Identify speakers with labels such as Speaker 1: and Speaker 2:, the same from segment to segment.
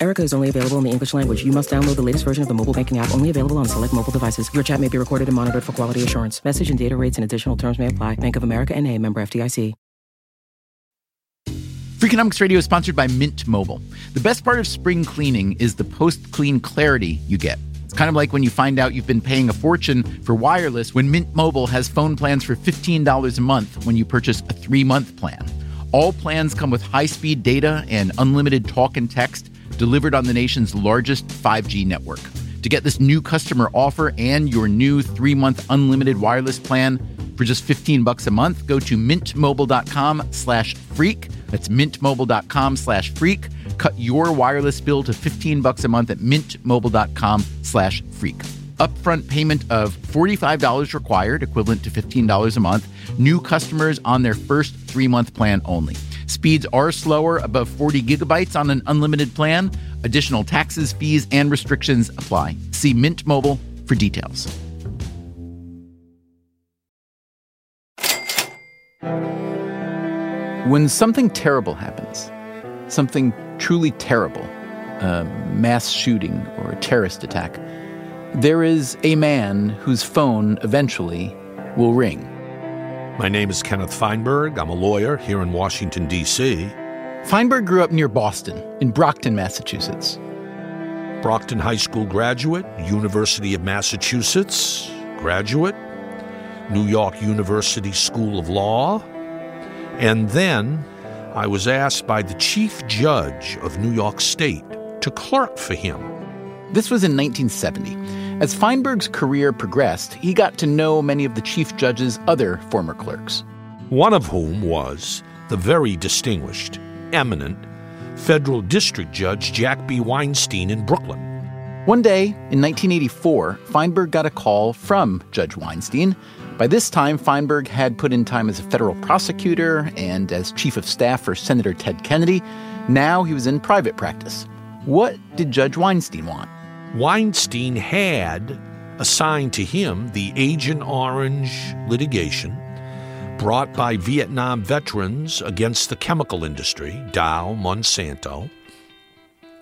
Speaker 1: Erica is only available in the English language. You must download the latest version of the mobile banking app, only available on select mobile devices. Your chat may be recorded and monitored for quality assurance. Message and data rates and additional terms may apply. Bank of America and a member FDIC.
Speaker 2: Freakonomics Radio is sponsored by Mint Mobile. The best part of spring cleaning is the post clean clarity you get. It's kind of like when you find out you've been paying a fortune for wireless when Mint Mobile has phone plans for $15 a month when you purchase a three month plan. All plans come with high speed data and unlimited talk and text delivered on the nation's largest 5G network. To get this new customer offer and your new three month unlimited wireless plan for just 15 bucks a month, go to mintmobile.com slash freak. That's mintmobile.com slash freak. Cut your wireless bill to 15 bucks a month at mintmobile.com slash freak. Upfront payment of $45 required, equivalent to $15 a month. New customers on their first three month plan only. Speeds are slower, above 40 gigabytes on an unlimited plan. Additional taxes, fees, and restrictions apply. See Mint Mobile for details. When something terrible happens, something truly terrible, a mass shooting or a terrorist attack, there is a man whose phone eventually will ring.
Speaker 3: My name is Kenneth Feinberg. I'm a lawyer here in Washington, D.C.
Speaker 2: Feinberg grew up near Boston, in Brockton, Massachusetts.
Speaker 3: Brockton High School graduate, University of Massachusetts graduate, New York University School of Law, and then I was asked by the Chief Judge of New York State to clerk for him.
Speaker 2: This was in 1970. As Feinberg's career progressed, he got to know many of the Chief Judge's other former clerks.
Speaker 3: One of whom was the very distinguished, eminent federal district judge Jack B. Weinstein in Brooklyn.
Speaker 2: One day in 1984, Feinberg got a call from Judge Weinstein. By this time, Feinberg had put in time as a federal prosecutor and as chief of staff for Senator Ted Kennedy. Now he was in private practice. What did Judge Weinstein want?
Speaker 3: Weinstein had assigned to him the Agent Orange litigation brought by Vietnam veterans against the chemical industry, Dow, Monsanto,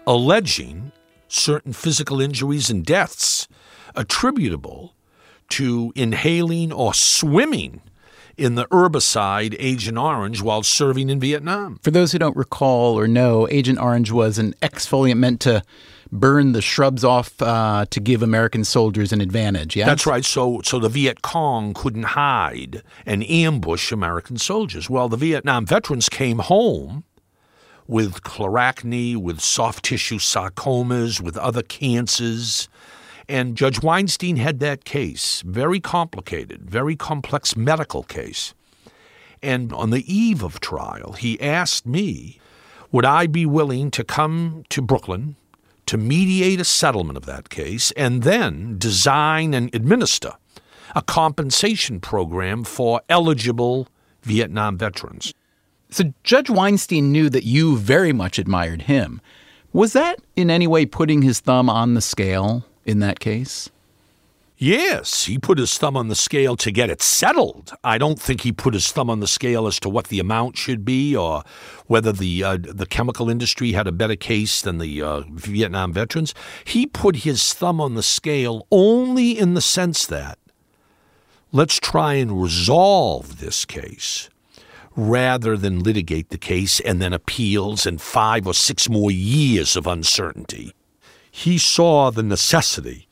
Speaker 3: alleging certain physical injuries and deaths attributable to inhaling or swimming in the herbicide Agent Orange while serving in Vietnam.
Speaker 2: For those who don't recall or know, Agent Orange was an exfoliant meant to burn the shrubs off uh, to give American soldiers an advantage. Yeah,
Speaker 3: that's right. So, so the Viet Cong couldn't hide and ambush American soldiers. Well, the Vietnam veterans came home with chloracne, with soft tissue sarcomas, with other cancers. And Judge Weinstein had that case, very complicated, very complex medical case. And on the eve of trial, he asked me, would I be willing to come to Brooklyn to mediate a settlement of that case and then design and administer a compensation program for eligible Vietnam veterans.
Speaker 2: So Judge Weinstein knew that you very much admired him. Was that in any way putting his thumb on the scale in that case?
Speaker 3: Yes, he put his thumb on the scale to get it settled. I don't think he put his thumb on the scale as to what the amount should be or whether the uh, the chemical industry had a better case than the uh, Vietnam veterans. He put his thumb on the scale only in the sense that let's try and resolve this case rather than litigate the case and then appeals and five or six more years of uncertainty. He saw the necessity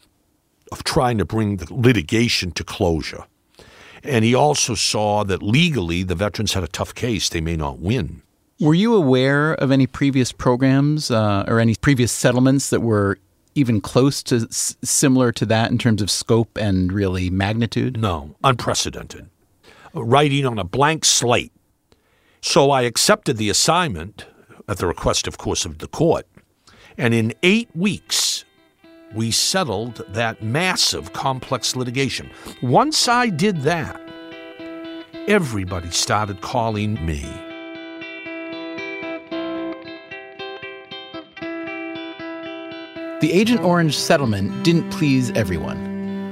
Speaker 3: of trying to bring the litigation to closure. And he also saw that legally the veterans had a tough case. They may not win.
Speaker 2: Were you aware of any previous programs uh, or any previous settlements that were even close to s- similar to that in terms of scope and really magnitude?
Speaker 3: No, unprecedented. Writing on a blank slate. So I accepted the assignment at the request, of course, of the court. And in eight weeks, we settled that massive complex litigation. Once I did that, everybody started calling me.
Speaker 2: The Agent Orange settlement didn't please everyone.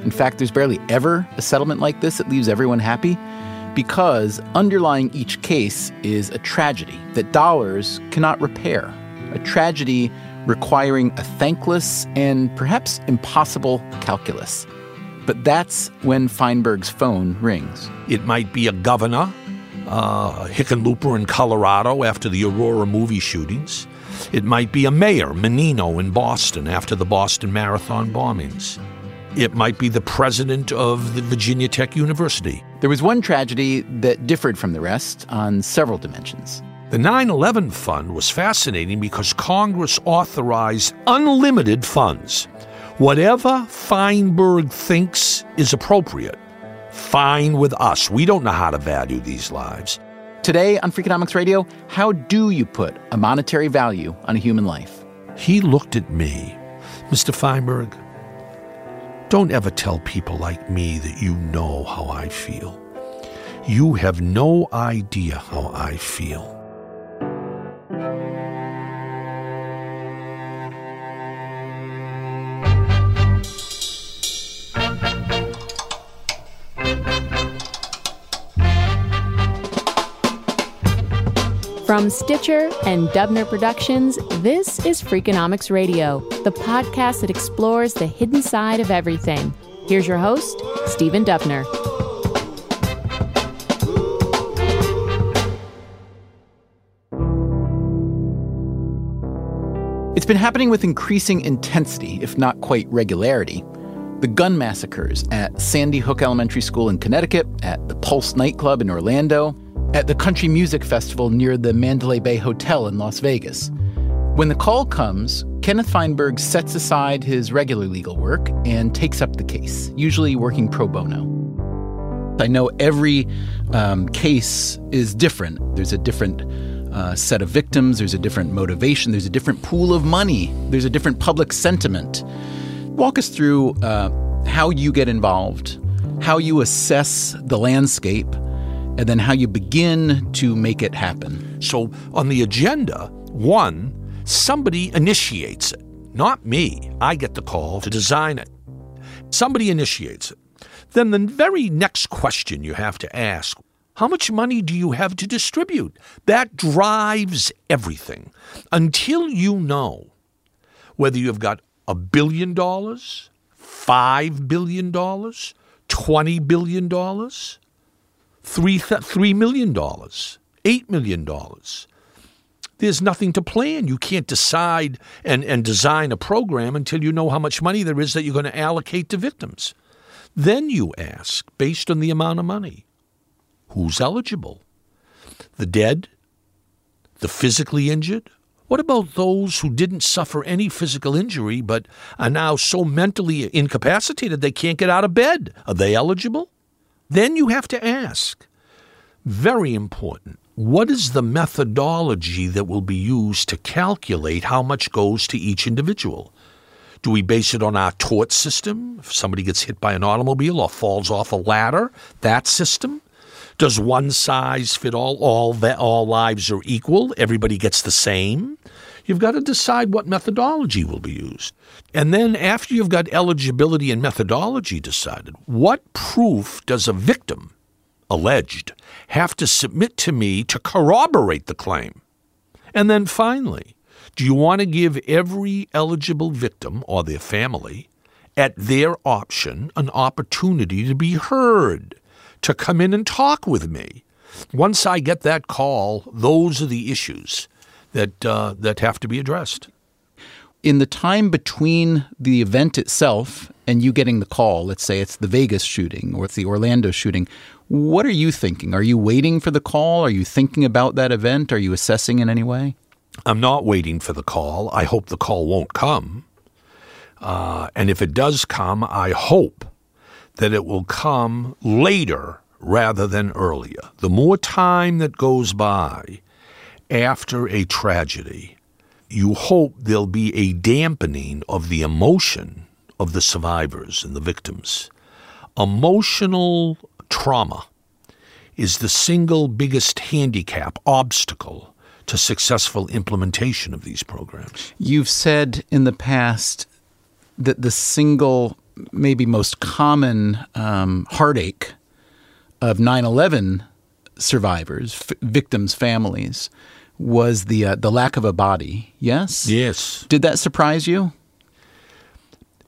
Speaker 2: In fact, there's barely ever a settlement like this that leaves everyone happy because underlying each case is a tragedy that dollars cannot repair. A tragedy requiring a thankless and perhaps impossible calculus. But that's when Feinberg's phone rings.
Speaker 3: It might be a governor, uh, Hickenlooper in Colorado after the Aurora movie shootings. It might be a mayor, Menino, in Boston after the Boston Marathon bombings. It might be the president of the Virginia Tech University.
Speaker 2: There was one tragedy that differed from the rest on several dimensions.
Speaker 3: The 9 11 fund was fascinating because Congress authorized unlimited funds. Whatever Feinberg thinks is appropriate, fine with us. We don't know how to value these lives.
Speaker 2: Today on Freakonomics Radio, how do you put a monetary value on a human life?
Speaker 3: He looked at me. Mr. Feinberg, don't ever tell people like me that you know how I feel. You have no idea how I feel.
Speaker 4: From Stitcher and Dubner Productions, this is Freakonomics Radio, the podcast that explores the hidden side of everything. Here's your host, Stephen Dubner.
Speaker 2: It's been happening with increasing intensity, if not quite regularity. The gun massacres at Sandy Hook Elementary School in Connecticut, at the Pulse nightclub in Orlando, at the Country Music Festival near the Mandalay Bay Hotel in Las Vegas. When the call comes, Kenneth Feinberg sets aside his regular legal work and takes up the case, usually working pro bono. I know every um, case is different. There's a different uh, set of victims, there's a different motivation, there's a different pool of money, there's a different public sentiment. Walk us through uh, how you get involved, how you assess the landscape, and then how you begin to make it happen.
Speaker 3: So, on the agenda, one, somebody initiates it, not me. I get the call to design it. Somebody initiates it. Then the very next question you have to ask how much money do you have to distribute? That drives everything. Until you know whether you've got a billion dollars, five billion dollars, twenty billion dollars, three three million dollars, eight million dollars. There's nothing to plan. You can't decide and, and design a program until you know how much money there is that you're going to allocate to victims. Then you ask, based on the amount of money, who's eligible? The dead? The physically injured? What about those who didn't suffer any physical injury but are now so mentally incapacitated they can't get out of bed? Are they eligible? Then you have to ask, very important, what is the methodology that will be used to calculate how much goes to each individual? Do we base it on our tort system? If somebody gets hit by an automobile or falls off a ladder, that system? Does one size fit all? All that all lives are equal. Everybody gets the same. You've got to decide what methodology will be used. And then, after you've got eligibility and methodology decided, what proof does a victim, alleged, have to submit to me to corroborate the claim? And then finally, do you want to give every eligible victim or their family, at their option, an opportunity to be heard, to come in and talk with me? Once I get that call, those are the issues that uh, that have to be addressed.
Speaker 2: In the time between the event itself and you getting the call, let's say it's the Vegas shooting or it's the Orlando shooting, what are you thinking? Are you waiting for the call? Are you thinking about that event? Are you assessing in any way?
Speaker 3: I'm not waiting for the call. I hope the call won't come. Uh, and if it does come, I hope that it will come later rather than earlier. The more time that goes by, after a tragedy, you hope there'll be a dampening of the emotion of the survivors and the victims. Emotional trauma is the single biggest handicap, obstacle to successful implementation of these programs.
Speaker 2: You've said in the past that the single, maybe most common um, heartache of 9 11 survivors, f- victims' families, was the uh, the lack of a body. Yes.
Speaker 3: Yes.
Speaker 2: Did that surprise you?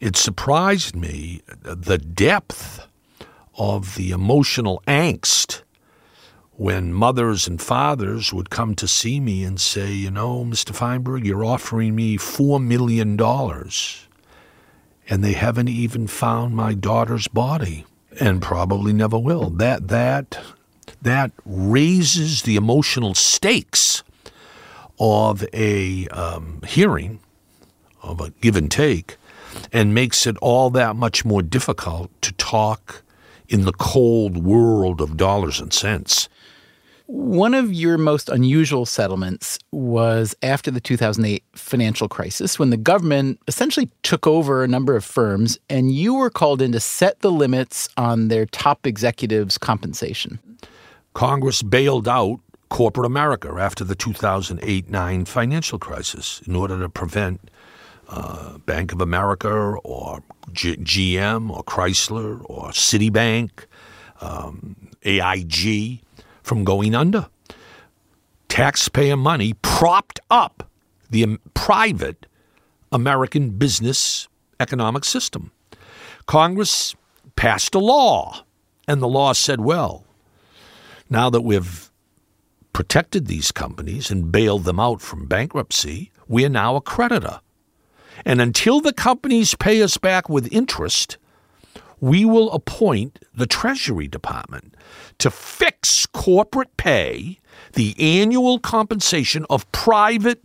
Speaker 3: It surprised me the depth of the emotional angst when mothers and fathers would come to see me and say, you know, Mr. Feinberg, you're offering me $4 million, and they haven't even found my daughter's body and probably never will. That, that, that raises the emotional stakes of a um, hearing, of a give and take, and makes it all that much more difficult to talk in the cold world of dollars and cents.
Speaker 2: One of your most unusual settlements was after the 2008 financial crisis when the government essentially took over a number of firms and you were called in to set the limits on their top executives' compensation.
Speaker 3: Congress bailed out corporate America after the 2008 9 financial crisis in order to prevent uh, Bank of America or G- GM or Chrysler or Citibank, um, AIG from going under. Taxpayer money propped up the private American business economic system. Congress passed a law, and the law said, well, now that we've protected these companies and bailed them out from bankruptcy, we are now a creditor. And until the companies pay us back with interest, we will appoint the Treasury Department to fix corporate pay, the annual compensation of private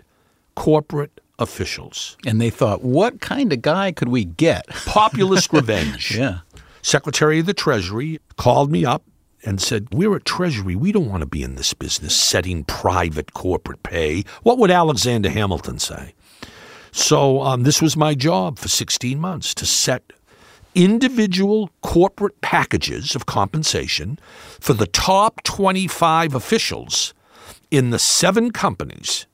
Speaker 3: corporate officials.
Speaker 2: And they thought, what kind of guy could we get?
Speaker 3: Populist revenge.
Speaker 2: yeah.
Speaker 3: Secretary of the Treasury called me up and said, We're at Treasury. We don't want to be in this business setting private corporate pay. What would Alexander Hamilton say? So um, this was my job for 16 months to set individual corporate packages of compensation for the top 25 officials in the seven companies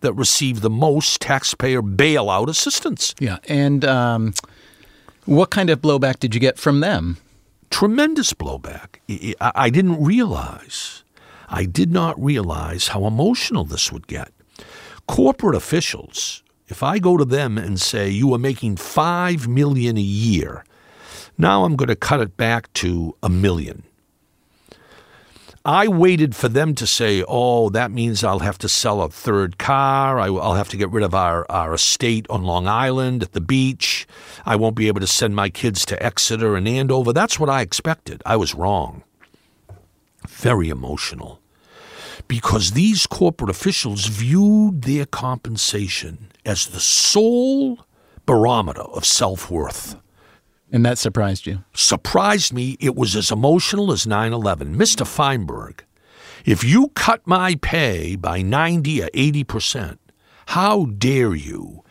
Speaker 3: that receive the most taxpayer bailout assistance.
Speaker 2: Yeah. And um, what kind of blowback did you get from them?
Speaker 3: Tremendous blowback. I didn't realize, I did not realize how emotional this would get. Corporate officials if I go to them and say you are making 5 million a year, now I'm going to cut it back to a million. I waited for them to say, oh, that means I'll have to sell a third car. I, will have to get rid of our, our estate on Long Island at the beach. I won't be able to send my kids to Exeter and Andover. That's what I expected. I was wrong. Very emotional. Because these corporate officials viewed their compensation as the sole barometer of self worth.
Speaker 2: And that surprised you?
Speaker 3: Surprised me. It was as emotional as 9 11. Mr. Feinberg, if you cut my pay by 90 or 80%, how dare you?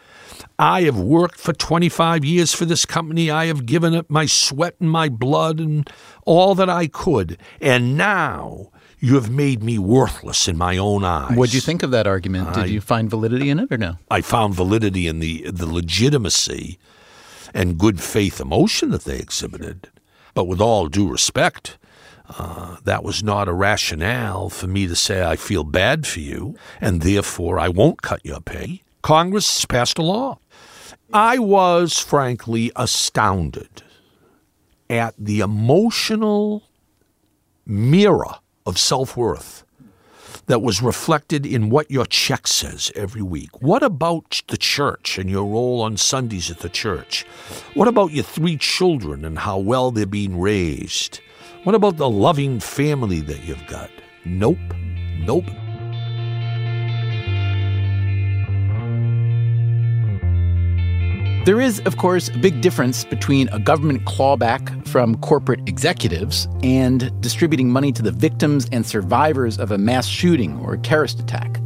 Speaker 3: I have worked for 25 years for this company. I have given it my sweat and my blood and all that I could. And now you have made me worthless in my own eyes.
Speaker 2: What do you think of that argument? Did I, you find validity in it or no?
Speaker 3: I found validity in the the legitimacy and good faith emotion that they exhibited. But with all due respect, uh, that was not a rationale for me to say I feel bad for you and therefore I won't cut your pay. Congress passed a law. I was frankly astounded at the emotional mirror of self worth that was reflected in what your check says every week? What about the church and your role on Sundays at the church? What about your three children and how well they're being raised? What about the loving family that you've got? Nope. Nope.
Speaker 2: There is, of course, a big difference between a government clawback from corporate executives and distributing money to the victims and survivors of a mass shooting or a terrorist attack.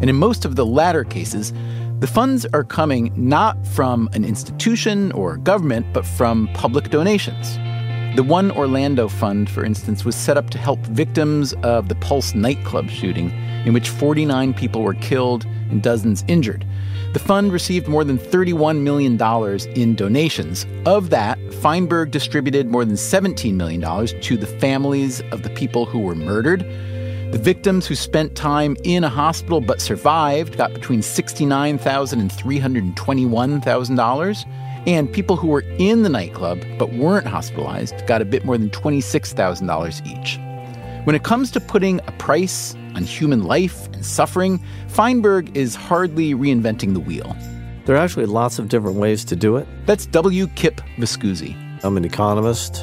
Speaker 2: And in most of the latter cases, the funds are coming not from an institution or government, but from public donations. The One Orlando Fund, for instance, was set up to help victims of the Pulse nightclub shooting, in which 49 people were killed and dozens injured. The fund received more than $31 million in donations. Of that, Feinberg distributed more than $17 million to the families of the people who were murdered. The victims who spent time in a hospital but survived got between $69,000 and $321,000. And people who were in the nightclub but weren't hospitalized got a bit more than $26,000 each. When it comes to putting a price on human life and suffering, Feinberg is hardly reinventing the wheel.
Speaker 5: There are actually lots of different ways to do it.
Speaker 2: That's W. Kip Viscusi.
Speaker 5: I'm an economist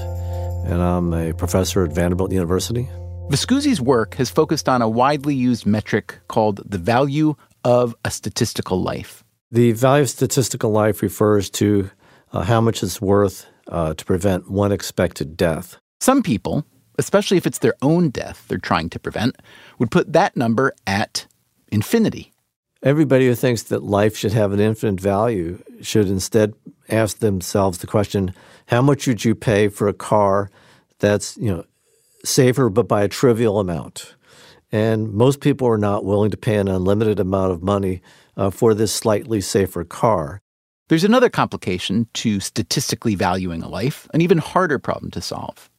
Speaker 5: and I'm a professor at Vanderbilt University.
Speaker 2: Viscusi's work has focused on a widely used metric called the value of a statistical life.
Speaker 5: The value of statistical life refers to uh, how much it's worth uh, to prevent one expected death.
Speaker 2: Some people, especially if it's their own death they're trying to prevent, would put that number at infinity.
Speaker 5: Everybody who thinks that life should have an infinite value should instead ask themselves the question how much would you pay for a car that's, you know, safer but by a trivial amount? And most people are not willing to pay an unlimited amount of money uh, for this slightly safer car.
Speaker 2: There's another complication to statistically valuing a life, an even harder problem to solve.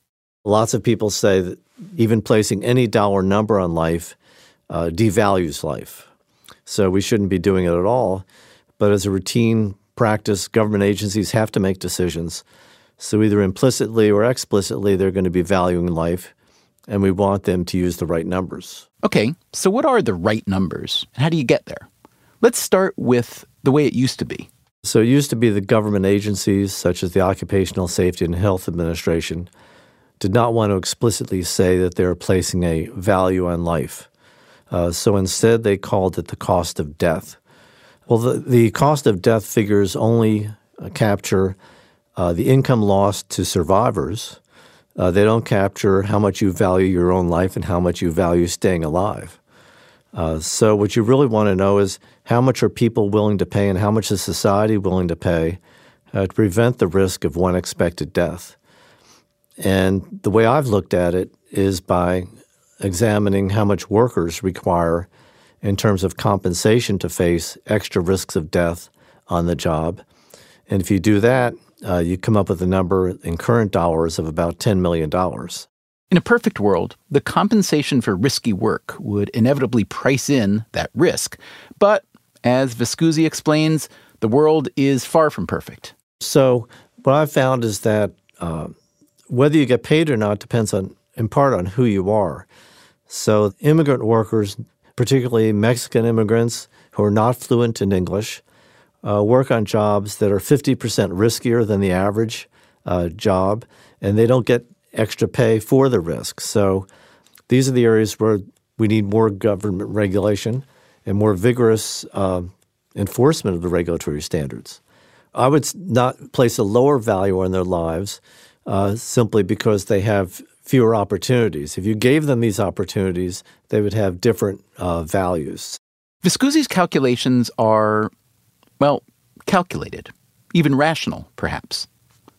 Speaker 5: Lots of people say that even placing any dollar number on life uh, devalues life. So we shouldn't be doing it at all. But as a routine practice, government agencies have to make decisions. So either implicitly or explicitly, they're going to be valuing life, and we want them to use the right numbers.
Speaker 2: Okay, so what are the right numbers, and how do you get there? Let's start with the way it used to be.
Speaker 5: So it used to be the government agencies, such as the Occupational Safety and Health Administration, did not want to explicitly say that they were placing a value on life. Uh, so instead, they called it the cost of death. Well, the, the cost of death figures only uh, capture uh, the income lost to survivors. Uh, they don't capture how much you value your own life and how much you value staying alive. Uh, so, what you really want to know is how much are people willing to pay and how much is society willing to pay uh, to prevent the risk of one expected death. And the way I've looked at it is by examining how much workers require in terms of compensation to face extra risks of death on the job. And if you do that, uh, you come up with a number in current dollars of about $10 million.
Speaker 2: In a perfect world, the compensation for risky work would inevitably price in that risk. But as Viscusi explains, the world is far from perfect.
Speaker 5: So, what I've found is that uh, whether you get paid or not depends on, in part, on who you are. So, immigrant workers, particularly Mexican immigrants who are not fluent in English, uh, work on jobs that are 50% riskier than the average uh, job, and they don't get extra pay for the risk. So, these are the areas where we need more government regulation and more vigorous uh, enforcement of the regulatory standards. I would not place a lower value on their lives uh, simply because they have fewer opportunities. If you gave them these opportunities, they would have different uh, values.
Speaker 2: Viscusi's calculations are, well, calculated, even rational, perhaps.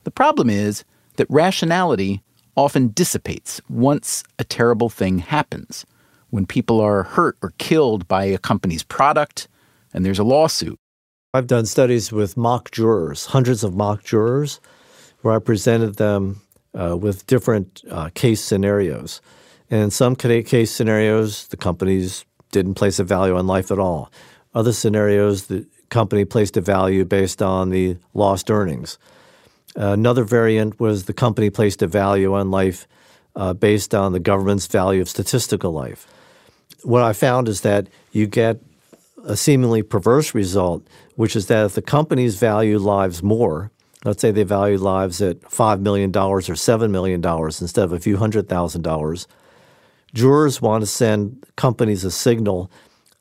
Speaker 2: The problem is that rationality often dissipates once a terrible thing happens, when people are hurt or killed by a company's product and there's a lawsuit.
Speaker 5: I've done studies with mock jurors, hundreds of mock jurors, where I presented them uh, with different uh, case scenarios. And in some case scenarios, the companies didn't place a value on life at all. Other scenarios, the company placed a value based on the lost earnings. Another variant was the company placed a value on life uh, based on the government's value of statistical life. What I found is that you get a seemingly perverse result, which is that if the companies value lives more, let's say they value lives at $5 million or $7 million instead of a few hundred thousand dollars, jurors want to send companies a signal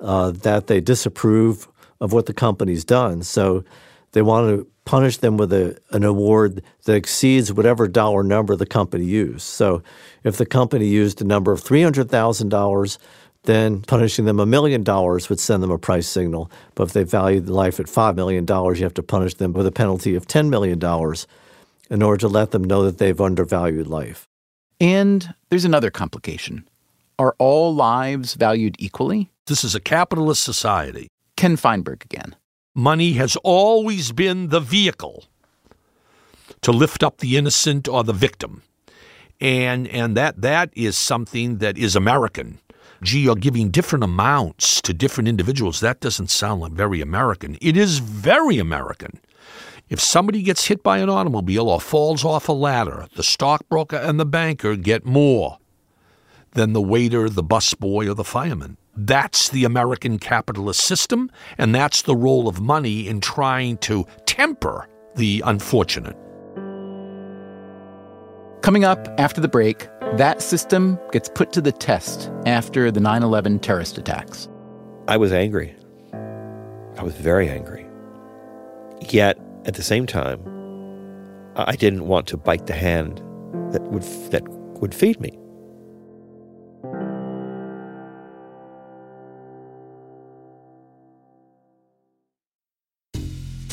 Speaker 5: uh, that they disapprove of what the company's done. So they want to punish them with a, an award that exceeds whatever dollar number the company used. So if the company used a number of $300,000, then punishing them a million dollars would send them a price signal. But if they valued life at $5 million, you have to punish them with a penalty of $10 million. in order to let them know that they've undervalued life.
Speaker 2: And there's another complication. Are all lives valued equally?
Speaker 3: This is a capitalist society.
Speaker 2: Ken Feinberg again.
Speaker 3: Money has always been the vehicle to lift up the innocent or the victim. And and that that is something that is American. Gee, you're giving different amounts to different individuals. That doesn't sound like very American. It is very American. If somebody gets hit by an automobile or falls off a ladder, the stockbroker and the banker get more than the waiter, the busboy, or the fireman. That's the American capitalist system, and that's the role of money in trying to temper the unfortunate.
Speaker 2: Coming up after the break, that system gets put to the test after the 9 11 terrorist attacks.
Speaker 6: I was angry. I was very angry. Yet, at the same time, I didn't want to bite the hand that would, that would feed me.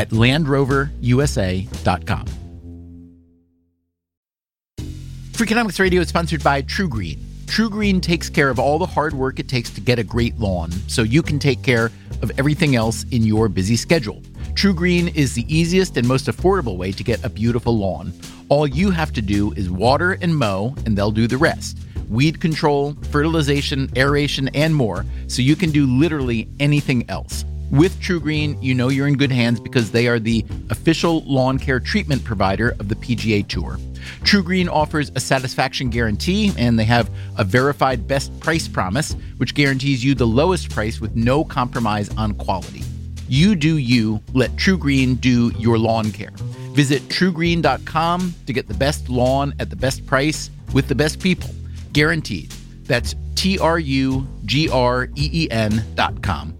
Speaker 2: at LandRoverUSA.com. Freakonomics Radio is sponsored by TruGreen. TruGreen takes care of all the hard work it takes to get a great lawn so you can take care of everything else in your busy schedule. TruGreen is the easiest and most affordable way to get a beautiful lawn. All you have to do is water and mow, and they'll do the rest. Weed control, fertilization, aeration, and more, so you can do literally anything else. With TruGreen, you know you're in good hands because they are the official lawn care treatment provider of the PGA Tour. TruGreen offers a satisfaction guarantee, and they have a verified best price promise, which guarantees you the lowest price with no compromise on quality. You do you, let TruGreen do your lawn care. Visit trugreen.com to get the best lawn at the best price with the best people. Guaranteed. That's T R U G R E E N.com.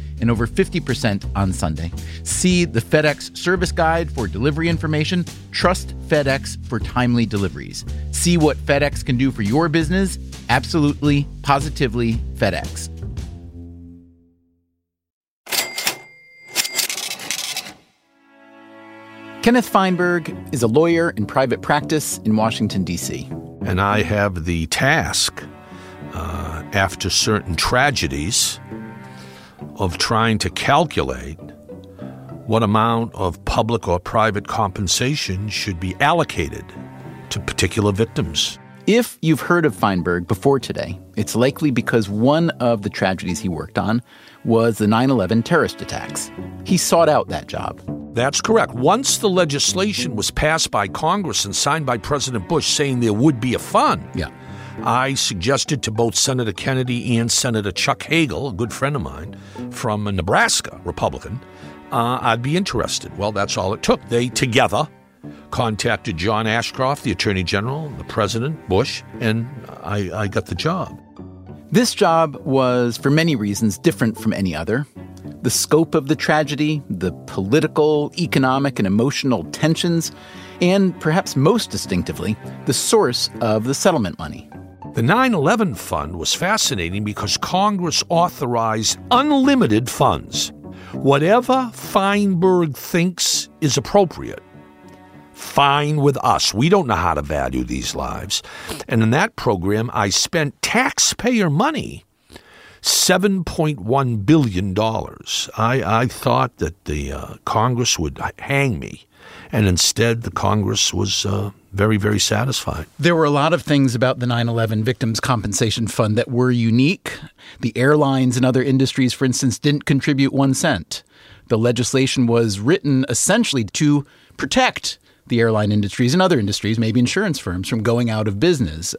Speaker 2: and over 50% on Sunday. See the FedEx service guide for delivery information. Trust FedEx for timely deliveries. See what FedEx can do for your business. Absolutely, positively FedEx. Kenneth Feinberg is a lawyer in private practice in Washington, D.C.
Speaker 3: And I have the task, uh, after certain tragedies, of trying to calculate what amount of public or private compensation should be allocated to particular victims.
Speaker 2: If you've heard of Feinberg before today, it's likely because one of the tragedies he worked on was the 9 11 terrorist attacks. He sought out that job.
Speaker 3: That's correct. Once the legislation was passed by Congress and signed by President Bush saying there would be a fund,
Speaker 2: Yeah.
Speaker 3: I suggested to both Senator Kennedy and Senator Chuck Hagel, a good friend of mine from Nebraska, Republican, uh, I'd be interested. Well, that's all it took. They together contacted John Ashcroft, the Attorney General, the President, Bush, and I, I got the job.
Speaker 2: This job was, for many reasons, different from any other. The scope of the tragedy, the political, economic, and emotional tensions, and perhaps most distinctively, the source of the settlement money.
Speaker 3: The 9 11 fund was fascinating because Congress authorized unlimited funds. Whatever Feinberg thinks is appropriate, fine with us. We don't know how to value these lives. And in that program, I spent taxpayer money. $7.1 billion. I, I thought that the uh, Congress would hang me, and instead the Congress was uh, very, very satisfied.
Speaker 2: There were a lot of things about the 9 11 Victims Compensation Fund that were unique. The airlines and other industries, for instance, didn't contribute one cent. The legislation was written essentially to protect the airline industries and other industries, maybe insurance firms, from going out of business.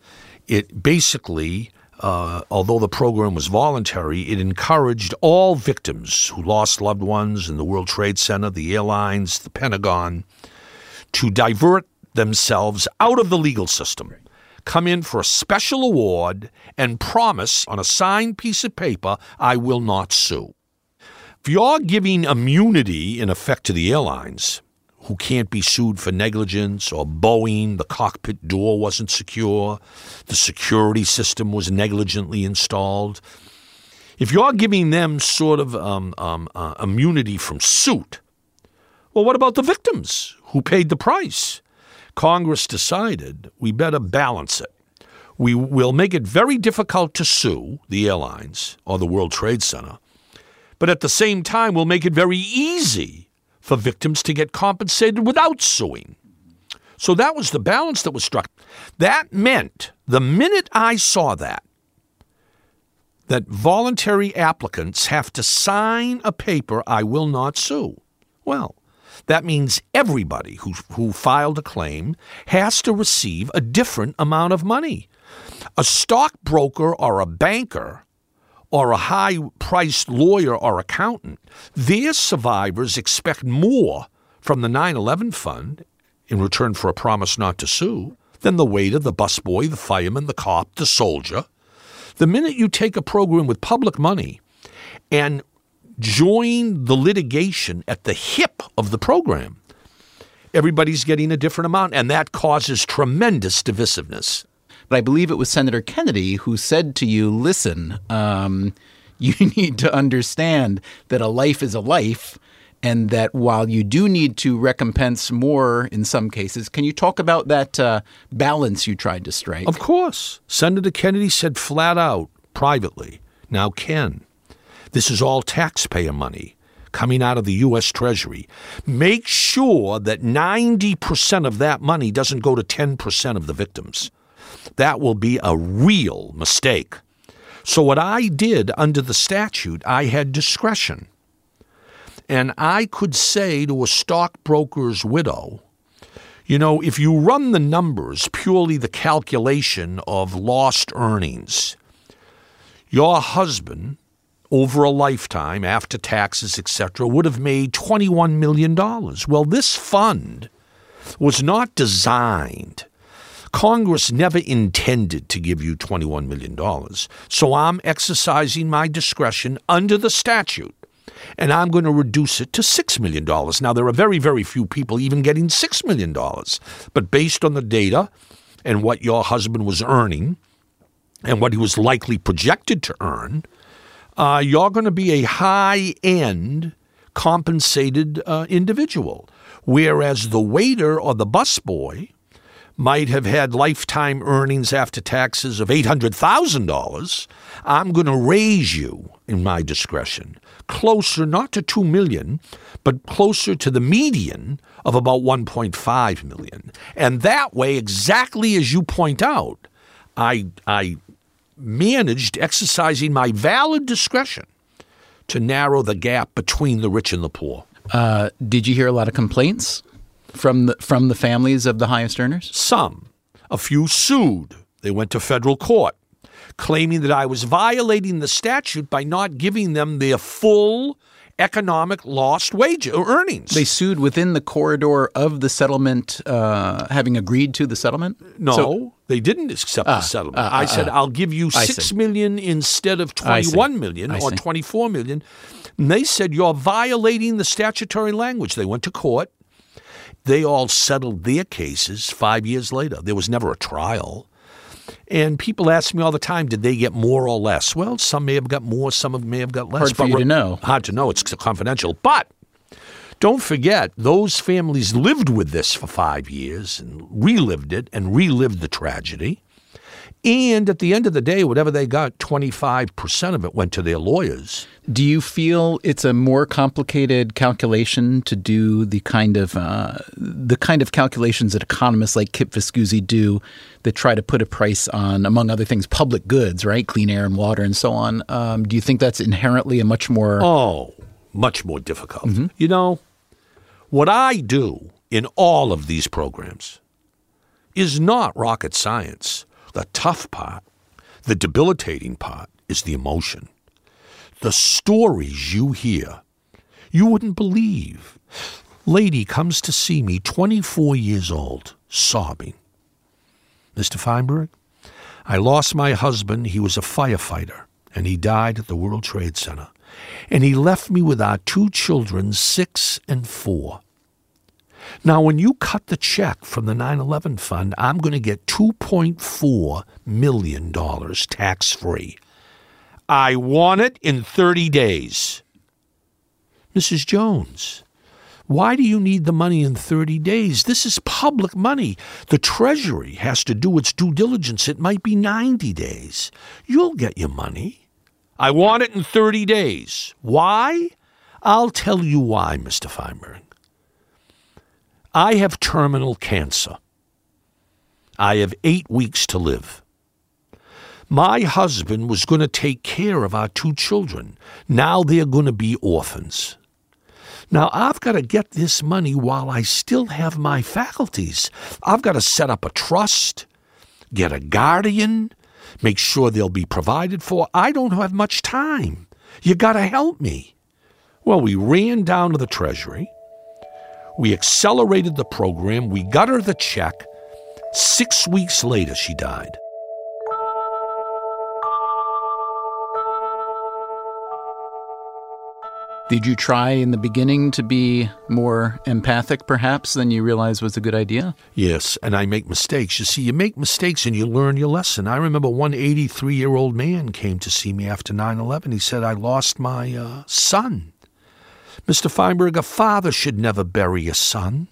Speaker 3: It basically uh, although the program was voluntary, it encouraged all victims who lost loved ones in the World Trade Center, the airlines, the Pentagon, to divert themselves out of the legal system, come in for a special award, and promise on a signed piece of paper, I will not sue. If you're giving immunity, in effect, to the airlines, who can't be sued for negligence, or Boeing, the cockpit door wasn't secure, the security system was negligently installed. If you're giving them sort of um, um, uh, immunity from suit, well, what about the victims who paid the price? Congress decided we better balance it. We will make it very difficult to sue the airlines or the World Trade Center, but at the same time, we'll make it very easy for victims to get compensated without suing. So that was the balance that was struck. That meant the minute I saw that, that voluntary applicants have to sign a paper, I will not sue. Well, that means everybody who, who filed a claim has to receive a different amount of money. A stockbroker or a banker or a high priced lawyer or accountant, their survivors expect more from the 9 11 fund in return for a promise not to sue than the waiter, the busboy, the fireman, the cop, the soldier. The minute you take a program with public money and join the litigation at the hip of the program, everybody's getting a different amount, and that causes tremendous divisiveness.
Speaker 2: But I believe it was Senator Kennedy who said to you, listen, um, you need to understand that a life is a life and that while you do need to recompense more in some cases, can you talk about that uh, balance you tried to strike?
Speaker 3: Of course. Senator Kennedy said flat out, privately, now, Ken, this is all taxpayer money coming out of the U.S. Treasury. Make sure that 90% of that money doesn't go to 10% of the victims that will be a real mistake. So, what I did under the statute, I had discretion. And I could say to a stockbroker's widow, you know, if you run the numbers, purely the calculation of lost earnings, your husband, over a lifetime, after taxes, etc., would have made $21 million. Well, this fund was not designed Congress never intended to give you $21 million. So I'm exercising my discretion under the statute and I'm going to reduce it to $6 million. Now, there are very, very few people even getting $6 million. But based on the data and what your husband was earning and what he was likely projected to earn, uh, you're going to be a high end compensated uh, individual. Whereas the waiter or the busboy might have had lifetime earnings after taxes of $800,000, I'm going to raise you in my discretion closer not to 2 million, but closer to the median of about 1.5 million. And that way, exactly as you point out, I, I managed exercising my valid discretion to narrow the gap between the rich and the poor.
Speaker 2: Uh, did you hear a lot of complaints from the from the families of the highest earners?
Speaker 3: Some. A few sued. They went to federal court, claiming that I was violating the statute by not giving them their full economic lost wage or earnings.
Speaker 2: They sued within the corridor of the settlement, uh, having agreed to the settlement.
Speaker 3: No, so, they didn't accept uh, the settlement. Uh, I said, uh, "I'll give you six million instead of twenty-one million or twenty-four million. And they said, "You're violating the statutory language." They went to court They all settled their cases five years later. There was never a trial. And people ask me all the time, did they get more or less? Well, some may have got more, some may have got less.
Speaker 2: Hard for you to know.
Speaker 3: Hard to know. It's confidential. But don't forget, those families lived with this for five years and relived it and relived the tragedy. And at the end of the day, whatever they got, 25% of it went to their lawyers.
Speaker 2: Do you feel it's a more complicated calculation to do the kind of uh, the kind of calculations that economists like Kip Viscusi do that try to put a price on, among other things, public goods, right, clean air and water and so on? Um, do you think that's inherently a much more
Speaker 3: Oh, much more difficult. You know, what I do in all of these programs is not rocket science. The tough part, the debilitating part, is the emotion. The stories you hear, you wouldn't believe. Lady comes to see me, 24 years old, sobbing. Mr. Feinberg, I lost my husband. He was a firefighter, and he died at the World Trade Center. And he left me with our two children, six and four. Now, when you cut the check from the 9 11 fund, I'm going to get $2.4 million tax free. I want it in 30 days. Mrs. Jones, why do you need the money in 30 days? This is public money. The Treasury has to do its due diligence. It might be 90 days. You'll get your money. I want it in 30 days. Why? I'll tell you why, Mr. Feinberg. I have terminal cancer. I have eight weeks to live. My husband was going to take care of our two children. Now they're going to be orphans. Now I've got to get this money while I still have my faculties. I've got to set up a trust, get a guardian, make sure they'll be provided for. I don't have much time. You got to help me. Well, we ran down to the Treasury. We accelerated the program. We got her the check. Six weeks later, she died.
Speaker 2: Did you try in the beginning to be more empathic, perhaps, than you realized was a good idea?
Speaker 3: Yes, and I make mistakes. You see, you make mistakes and you learn your lesson. I remember one 83 year old man came to see me after 9 11. He said, I lost my uh, son. Mr. Feinberg, a father should never bury a son.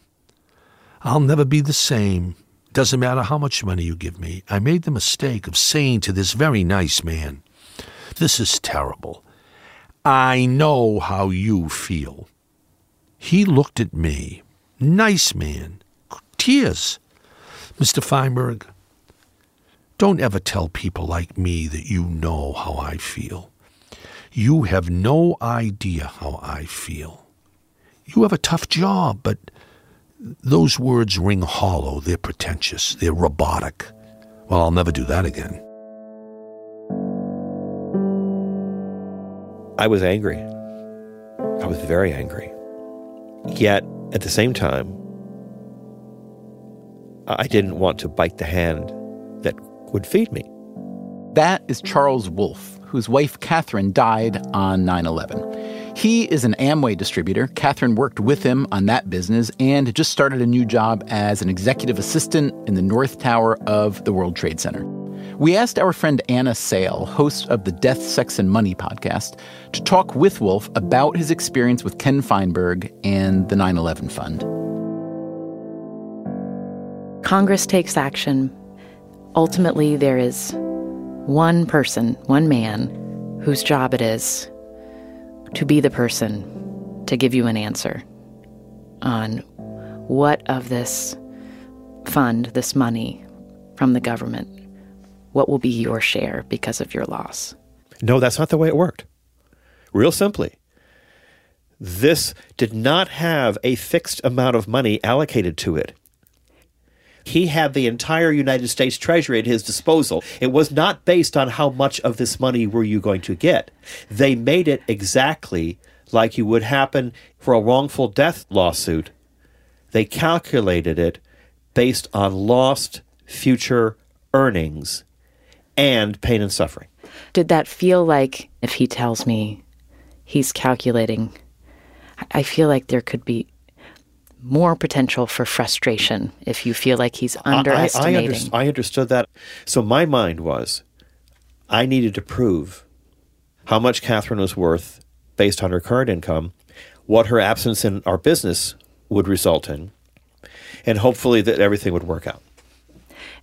Speaker 3: I'll never be the same. Doesn't matter how much money you give me. I made the mistake of saying to this very nice man, This is terrible. I know how you feel. He looked at me. Nice man. Tears. Mr. Feinberg, don't ever tell people like me that you know how I feel. You have no idea how I feel. You have a tough job, but those words ring hollow. They're pretentious. They're robotic. Well, I'll never do that again.
Speaker 6: I was angry. I was very angry. Yet, at the same time, I didn't want to bite the hand that would feed me.
Speaker 2: That is Charles Wolf, whose wife Catherine died on 9 11. He is an Amway distributor. Catherine worked with him on that business and just started a new job as an executive assistant in the North Tower of the World Trade Center. We asked our friend Anna Sale, host of the Death, Sex, and Money podcast, to talk with Wolf about his experience with Ken Feinberg and the 9 11 Fund.
Speaker 7: Congress takes action. Ultimately, there is one person, one man, whose job it is to be the person to give you an answer on what of this fund, this money from the government, what will be your share because of your loss.
Speaker 6: No, that's not the way it worked. Real simply, this did not have a fixed amount of money allocated to it. He had the entire United States Treasury at his disposal. It was not based on how much of this money were you going to get. They made it exactly like you would happen for a wrongful death lawsuit. They calculated it based on lost future earnings and pain and suffering.
Speaker 7: Did that feel like if he tells me he's calculating, I feel like there could be more potential for frustration if you feel like he's
Speaker 6: I- I,
Speaker 7: underestimating.
Speaker 6: under- I understood that. So my mind was, I needed to prove how much Catherine was worth based on her current income, what her absence in our business would result in, and hopefully that everything would work out.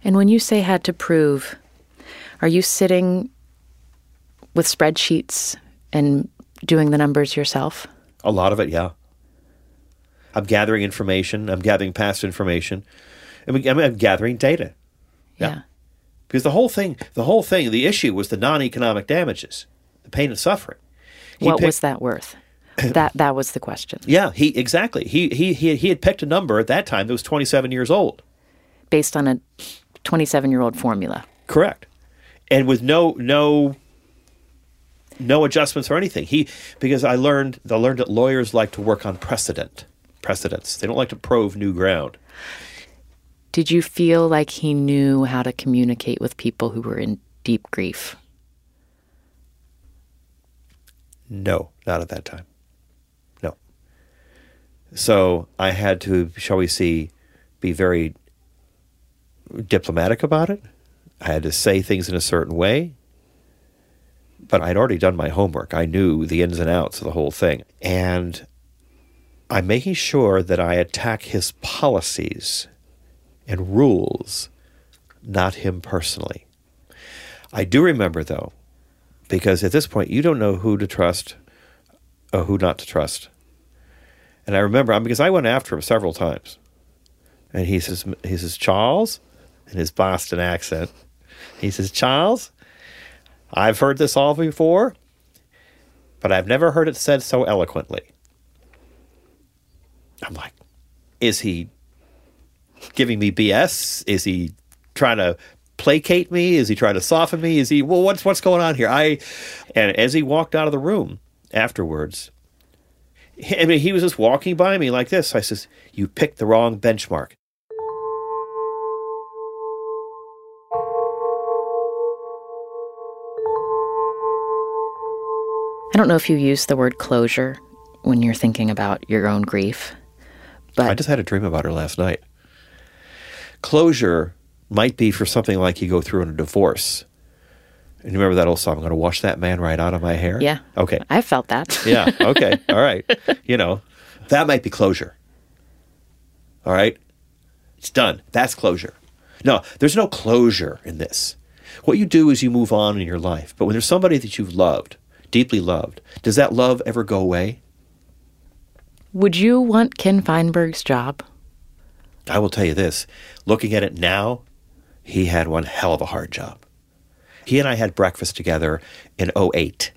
Speaker 7: and when you say had to prove, are you sitting with spreadsheets and doing the numbers yourself?
Speaker 6: A lot of it, yeah. I'm gathering information. I'm gathering past information. I mean, I'm, gathering data.
Speaker 7: Yeah.
Speaker 6: Because the whole thing, the whole thing, the issue was the non-economic damages, the pain and suffering. He
Speaker 7: what
Speaker 6: picked-
Speaker 7: was that worth? that that was the question.
Speaker 6: Yeah, he exactly. He he he he had picked a number at that time that was 27 years old.
Speaker 7: Based on a 27 year old formula.
Speaker 6: Correct. And with no no no adjustments or anything. He because I learned I learned that lawyers like to work on precedent. Precedents. They don't like to prove new ground.
Speaker 7: Did you feel like he knew how to communicate with people who were in deep grief?
Speaker 6: No, not at that time. No. So I had to, shall we see, be very diplomatic about it. I had to say things in a certain way. But I'd already done my homework. I knew the ins and outs of the whole thing. And I'm making sure that I attack his policies and rules, not him personally. I do remember, though, because at this point you don't know who to trust or who not to trust. And I remember because I went after him several times, and he says, he says Charles, in his Boston accent, he says Charles, I've heard this all before, but I've never heard it said so eloquently. I'm like, is he giving me BS? Is he trying to placate me? Is he trying to soften me? Is he well? What's what's going on here? I and as he walked out of the room afterwards, I mean, he was just walking by me like this. I says, "You picked the wrong benchmark."
Speaker 7: I don't know if you use the word closure when you're thinking about your own grief, but
Speaker 6: I just had a dream about her last night. Closure might be for something like you go through in a divorce. And you remember that old song, I'm going to wash that man right out of my hair?
Speaker 7: yeah.
Speaker 6: Okay.
Speaker 7: I felt that.
Speaker 6: Yeah. Okay. All right. You know, that might be closure. All right. It's done. That's closure. No, there's no closure in this. What you do is you move on in your life. But when there's somebody that you've loved, deeply loved, does that love ever go away?
Speaker 7: Would you want Ken Feinberg's job?
Speaker 6: I will tell you this looking at it now, he had one hell of a hard job. He and I had breakfast together in 08.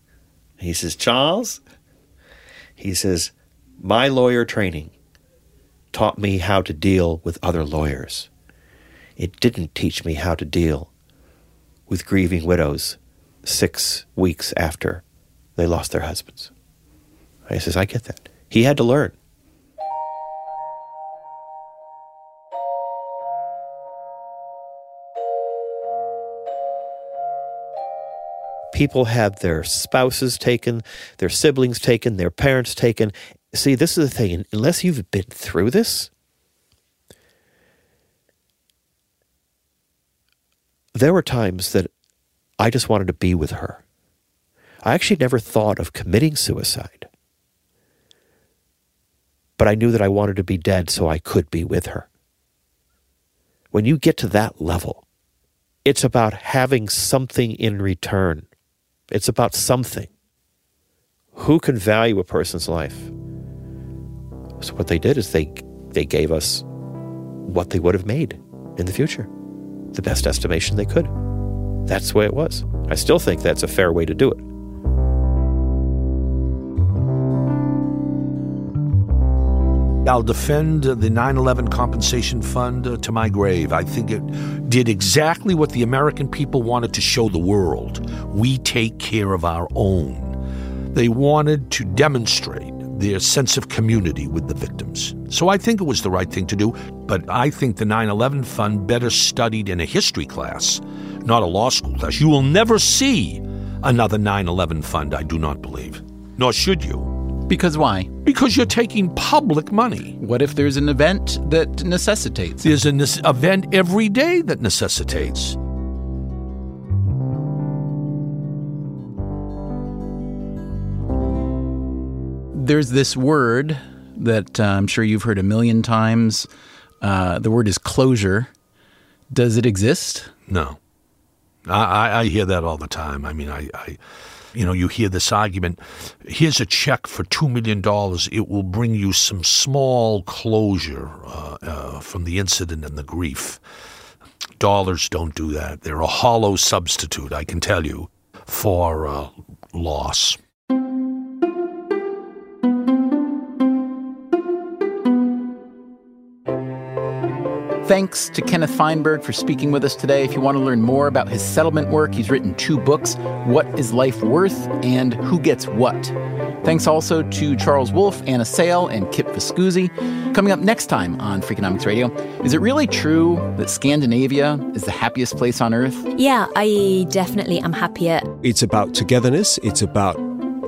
Speaker 6: He says, Charles, he says, my lawyer training taught me how to deal with other lawyers. It didn't teach me how to deal with grieving widows six weeks after they lost their husbands. I says, I get that. He had to learn. people have their spouses taken, their siblings taken, their parents taken. See, this is the thing. Unless you've been through this, there were times that I just wanted to be with her. I actually never thought of committing suicide. But I knew that I wanted to be dead so I could be with her. When you get to that level, it's about having something in return. It's about something. Who can value a person's life? So what they did is they they gave us what they would have made in the future. The best estimation they could. That's the way it was. I still think that's a fair way to do it.
Speaker 3: I'll defend the 9 11 Compensation Fund uh, to my grave. I think it did exactly what the American people wanted to show the world. We take care of our own. They wanted to demonstrate their sense of community with the victims. So I think it was the right thing to do, but I think the 9 11 Fund better studied in a history class, not a law school class. You will never see another 9 11 Fund, I do not believe. Nor should you.
Speaker 2: Because why?
Speaker 3: Because you're taking public money.
Speaker 2: What if there's an event that necessitates?
Speaker 3: There's an event every day that necessitates.
Speaker 2: There's this word that uh, I'm sure you've heard a million times. Uh, the word is closure. Does it exist?
Speaker 3: No. I, I, I hear that all the time. I mean, I, I, you know, you hear this argument. Here's a check for two million dollars. It will bring you some small closure uh, uh, from the incident and the grief. Dollars don't do that. They're a hollow substitute. I can tell you for uh, loss.
Speaker 2: Thanks to Kenneth Feinberg for speaking with us today. If you want to learn more about his settlement work, he's written two books What is Life Worth and Who Gets What. Thanks also to Charles Wolf, Anna Sale, and Kip Viscusi. Coming up next time on Freakonomics Radio, is it really true that Scandinavia is the happiest place on earth?
Speaker 8: Yeah, I definitely am happier.
Speaker 9: It's about togetherness, it's about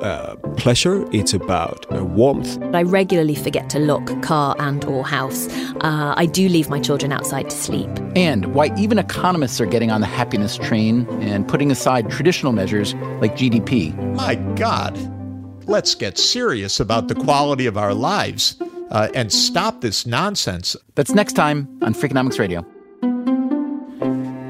Speaker 9: uh, pleasure, it's about uh, warmth.
Speaker 8: I regularly forget to lock car and or house. Uh, I do leave my children outside to sleep.
Speaker 2: And why even economists are getting on the happiness train and putting aside traditional measures like GDP.
Speaker 10: My God, let's get serious about the quality of our lives uh, and stop this nonsense.
Speaker 2: That's next time on Freakonomics Radio.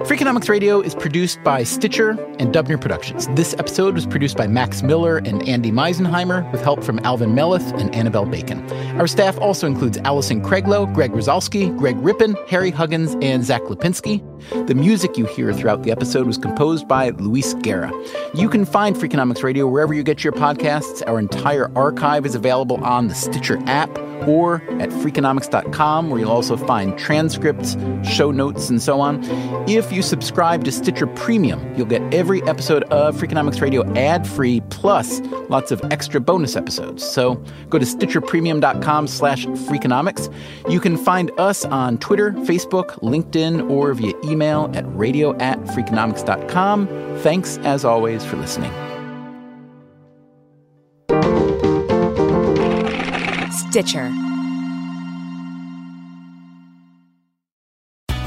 Speaker 2: Freakonomics Radio is produced by Stitcher and Dubner Productions. This episode was produced by Max Miller and Andy Meisenheimer with help from Alvin Melathe and Annabelle Bacon. Our staff also includes Allison Craiglow, Greg Rosalsky, Greg Rippin, Harry Huggins, and Zack Lapinski. The music you hear throughout the episode was composed by Luis Guerra. You can find Freakonomics Radio wherever you get your podcasts. Our entire archive is available on the Stitcher app or at freakonomics.com, where you'll also find transcripts, show notes, and so on. If you subscribe to Stitcher Premium, you'll get every episode of Freakonomics Radio ad free, plus lots of extra bonus episodes. So go to stitcherpremium.com slash freakonomics. You can find us on Twitter, Facebook, LinkedIn, or via email at radio at freakonomics.com. Thanks, as always, for listening.
Speaker 11: Stitcher.